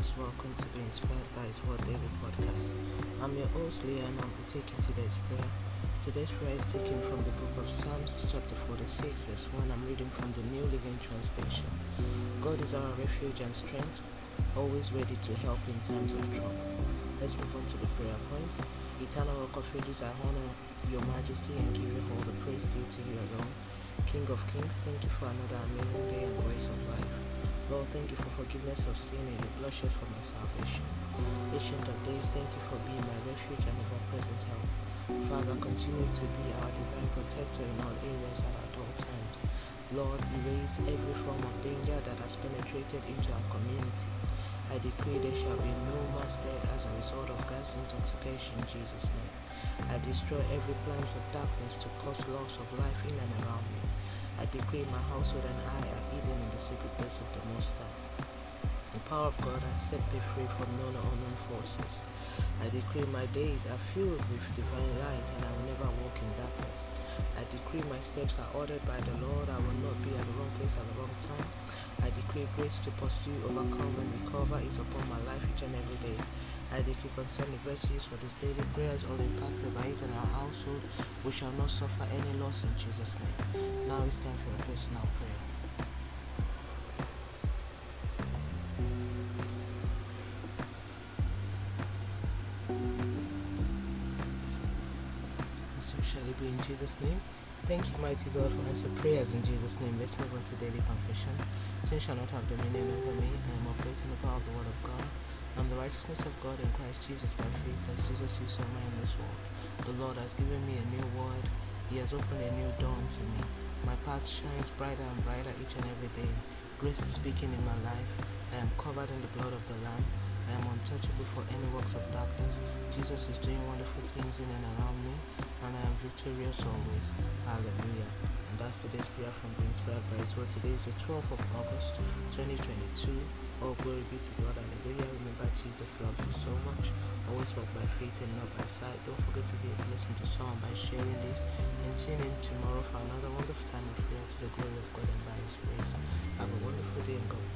Word Daily Podcast. I'm your host, Leah, and I'll be taking today's prayer. Today's prayer is taken from the book of Psalms, chapter 46, verse 1. I'm reading from the New Living Translation. God is our refuge and strength, always ready to help in times of trouble. Let's move on to the prayer point. Eternal Rock of Ages, I honor your majesty and give you all the praise due to you alone. King of Kings, thank you for another amazing day and grace of life. Lord, thank you for forgiveness of sin and your blood shed for my salvation. Ancient of days, thank you for being my refuge and ever-present help. Father, continue to be our divine protector in all areas and at all times. Lord, erase every form of danger that has penetrated into our community. I decree there shall be no mass death as a result of gas intoxication in Jesus' name. I destroy every plans of darkness to cause loss of life in and around me. I decree my household and I are hidden in the secret place of power of God has set me free from known unknown forces. I decree my days are filled with divine light and I will never walk in darkness. I decree my steps are ordered by the Lord. I will not be at the wrong place at the wrong time. I decree grace to pursue, overcome, and recover is upon my life each and every day. I decree concerning the verses for this daily prayers, all impacted by it in our household, we shall not suffer any loss in Jesus' name. Now it's time for a personal prayer. So shall it be in Jesus' name. Thank you, mighty God, for answered prayers in Jesus' name. Let's move on to daily confession. Sin shall not have dominion over me. I am operating the power of the Word of God. I'm the righteousness of God in Christ Jesus by faith, as Jesus is my in this world. The Lord has given me a new word. He has opened a new dawn to me. My path shines brighter and brighter each and every day. Grace is speaking in my life. I am covered in the blood of the Lamb. I am untouchable for any works of darkness. Jesus is doing wonderful things in and around me, and I am victorious always. Hallelujah. And that's today's prayer from the Inspired by His Word. Today is the 12th of August, 2022. All glory be to God. Hallelujah. Remember, Jesus loves you so much. Always walk by faith and not by sight. Don't forget to be a blessing to someone by sharing this. And tune in tomorrow for another wonderful time of prayer to the glory of God and by His grace. Have a wonderful day and God.